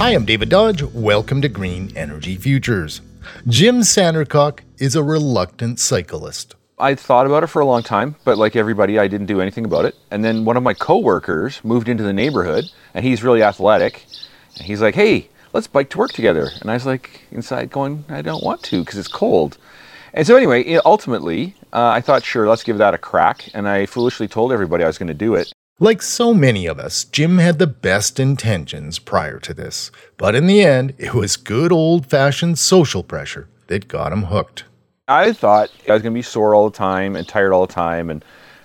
Hi, I'm David Dodge. Welcome to Green Energy Futures. Jim Sandercock is a reluctant cyclist. I thought about it for a long time, but like everybody, I didn't do anything about it. And then one of my coworkers moved into the neighborhood, and he's really athletic. And he's like, "Hey, let's bike to work together." And I was like, inside, going, "I don't want to because it's cold." And so anyway, ultimately, uh, I thought, sure, let's give that a crack. And I foolishly told everybody I was going to do it. Like so many of us, Jim had the best intentions prior to this, but in the end, it was good old fashioned social pressure that got him hooked. I thought I was going to be sore all the time and tired all the time and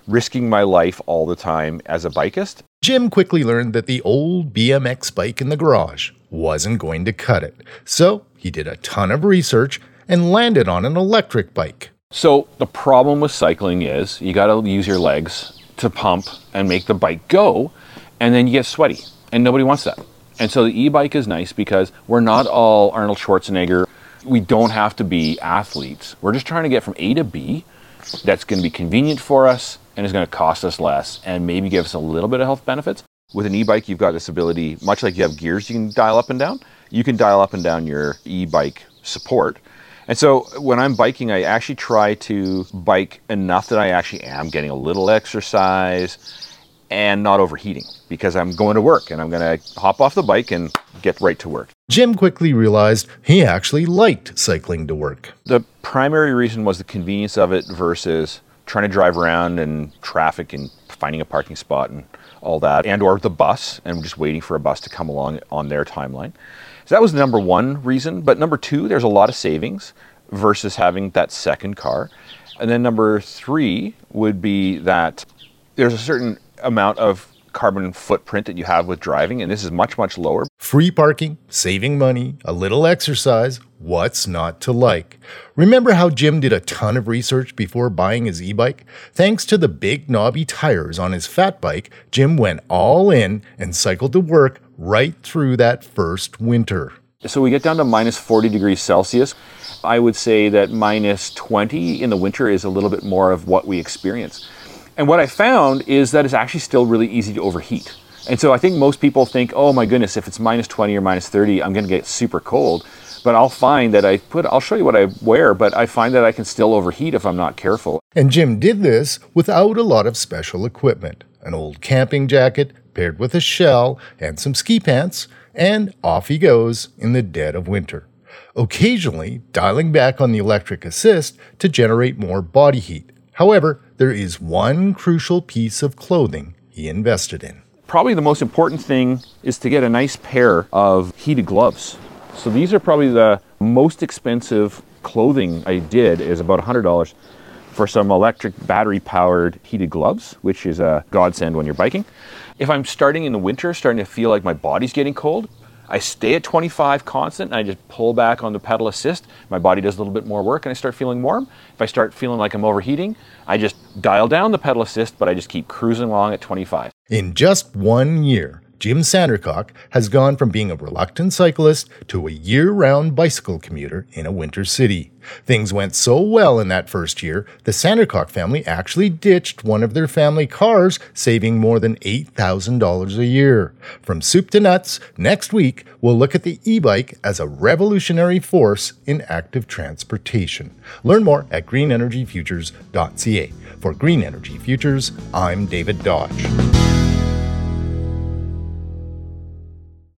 risking my life all the time as a bikeist. Jim quickly learned that the old BMX bike in the garage wasn't going to cut it, so he did a ton of research and landed on an electric bike. So, the problem with cycling is you got to use your legs to pump and make the bike go, and then you get sweaty, and nobody wants that. And so the e-bike is nice because we're not all Arnold Schwarzenegger. We don't have to be athletes. We're just trying to get from A to B. That's going to be convenient for us and is going to cost us less and maybe give us a little bit of health benefits. With an e-bike, you've got this ability, much like you have gears you can dial up and down, you can dial up and down your e-bike support. And so when I'm biking, I actually try to bike enough that I actually am getting a little exercise and not overheating because I'm going to work and I'm going to hop off the bike and get right to work. Jim quickly realized he actually liked cycling to work. The primary reason was the convenience of it versus trying to drive around and traffic and finding a parking spot and all that and or the bus and just waiting for a bus to come along on their timeline. So that was the number one reason. But number two, there's a lot of savings versus having that second car. And then number three would be that there's a certain amount of carbon footprint that you have with driving, and this is much, much lower. Free parking, saving money, a little exercise, what's not to like? Remember how Jim did a ton of research before buying his e bike? Thanks to the big knobby tires on his fat bike, Jim went all in and cycled to work right through that first winter. So we get down to minus 40 degrees Celsius. I would say that minus 20 in the winter is a little bit more of what we experience. And what I found is that it's actually still really easy to overheat. And so I think most people think, oh my goodness, if it's minus 20 or minus 30, I'm going to get super cold. But I'll find that I put, I'll show you what I wear, but I find that I can still overheat if I'm not careful. And Jim did this without a lot of special equipment an old camping jacket paired with a shell and some ski pants, and off he goes in the dead of winter. Occasionally, dialing back on the electric assist to generate more body heat. However, there is one crucial piece of clothing he invested in. Probably the most important thing is to get a nice pair of heated gloves. So these are probably the most expensive clothing I did is about $100 for some electric battery powered heated gloves, which is a godsend when you're biking. If I'm starting in the winter, starting to feel like my body's getting cold, I stay at 25 constant and I just pull back on the pedal assist. My body does a little bit more work and I start feeling warm. If I start feeling like I'm overheating, I just dial down the pedal assist, but I just keep cruising along at 25. In just one year, Jim Sandercock has gone from being a reluctant cyclist to a year round bicycle commuter in a winter city. Things went so well in that first year, the Sandercock family actually ditched one of their family cars, saving more than $8,000 a year. From soup to nuts, next week we'll look at the e bike as a revolutionary force in active transportation. Learn more at greenenergyfutures.ca. For Green Energy Futures, I'm David Dodge.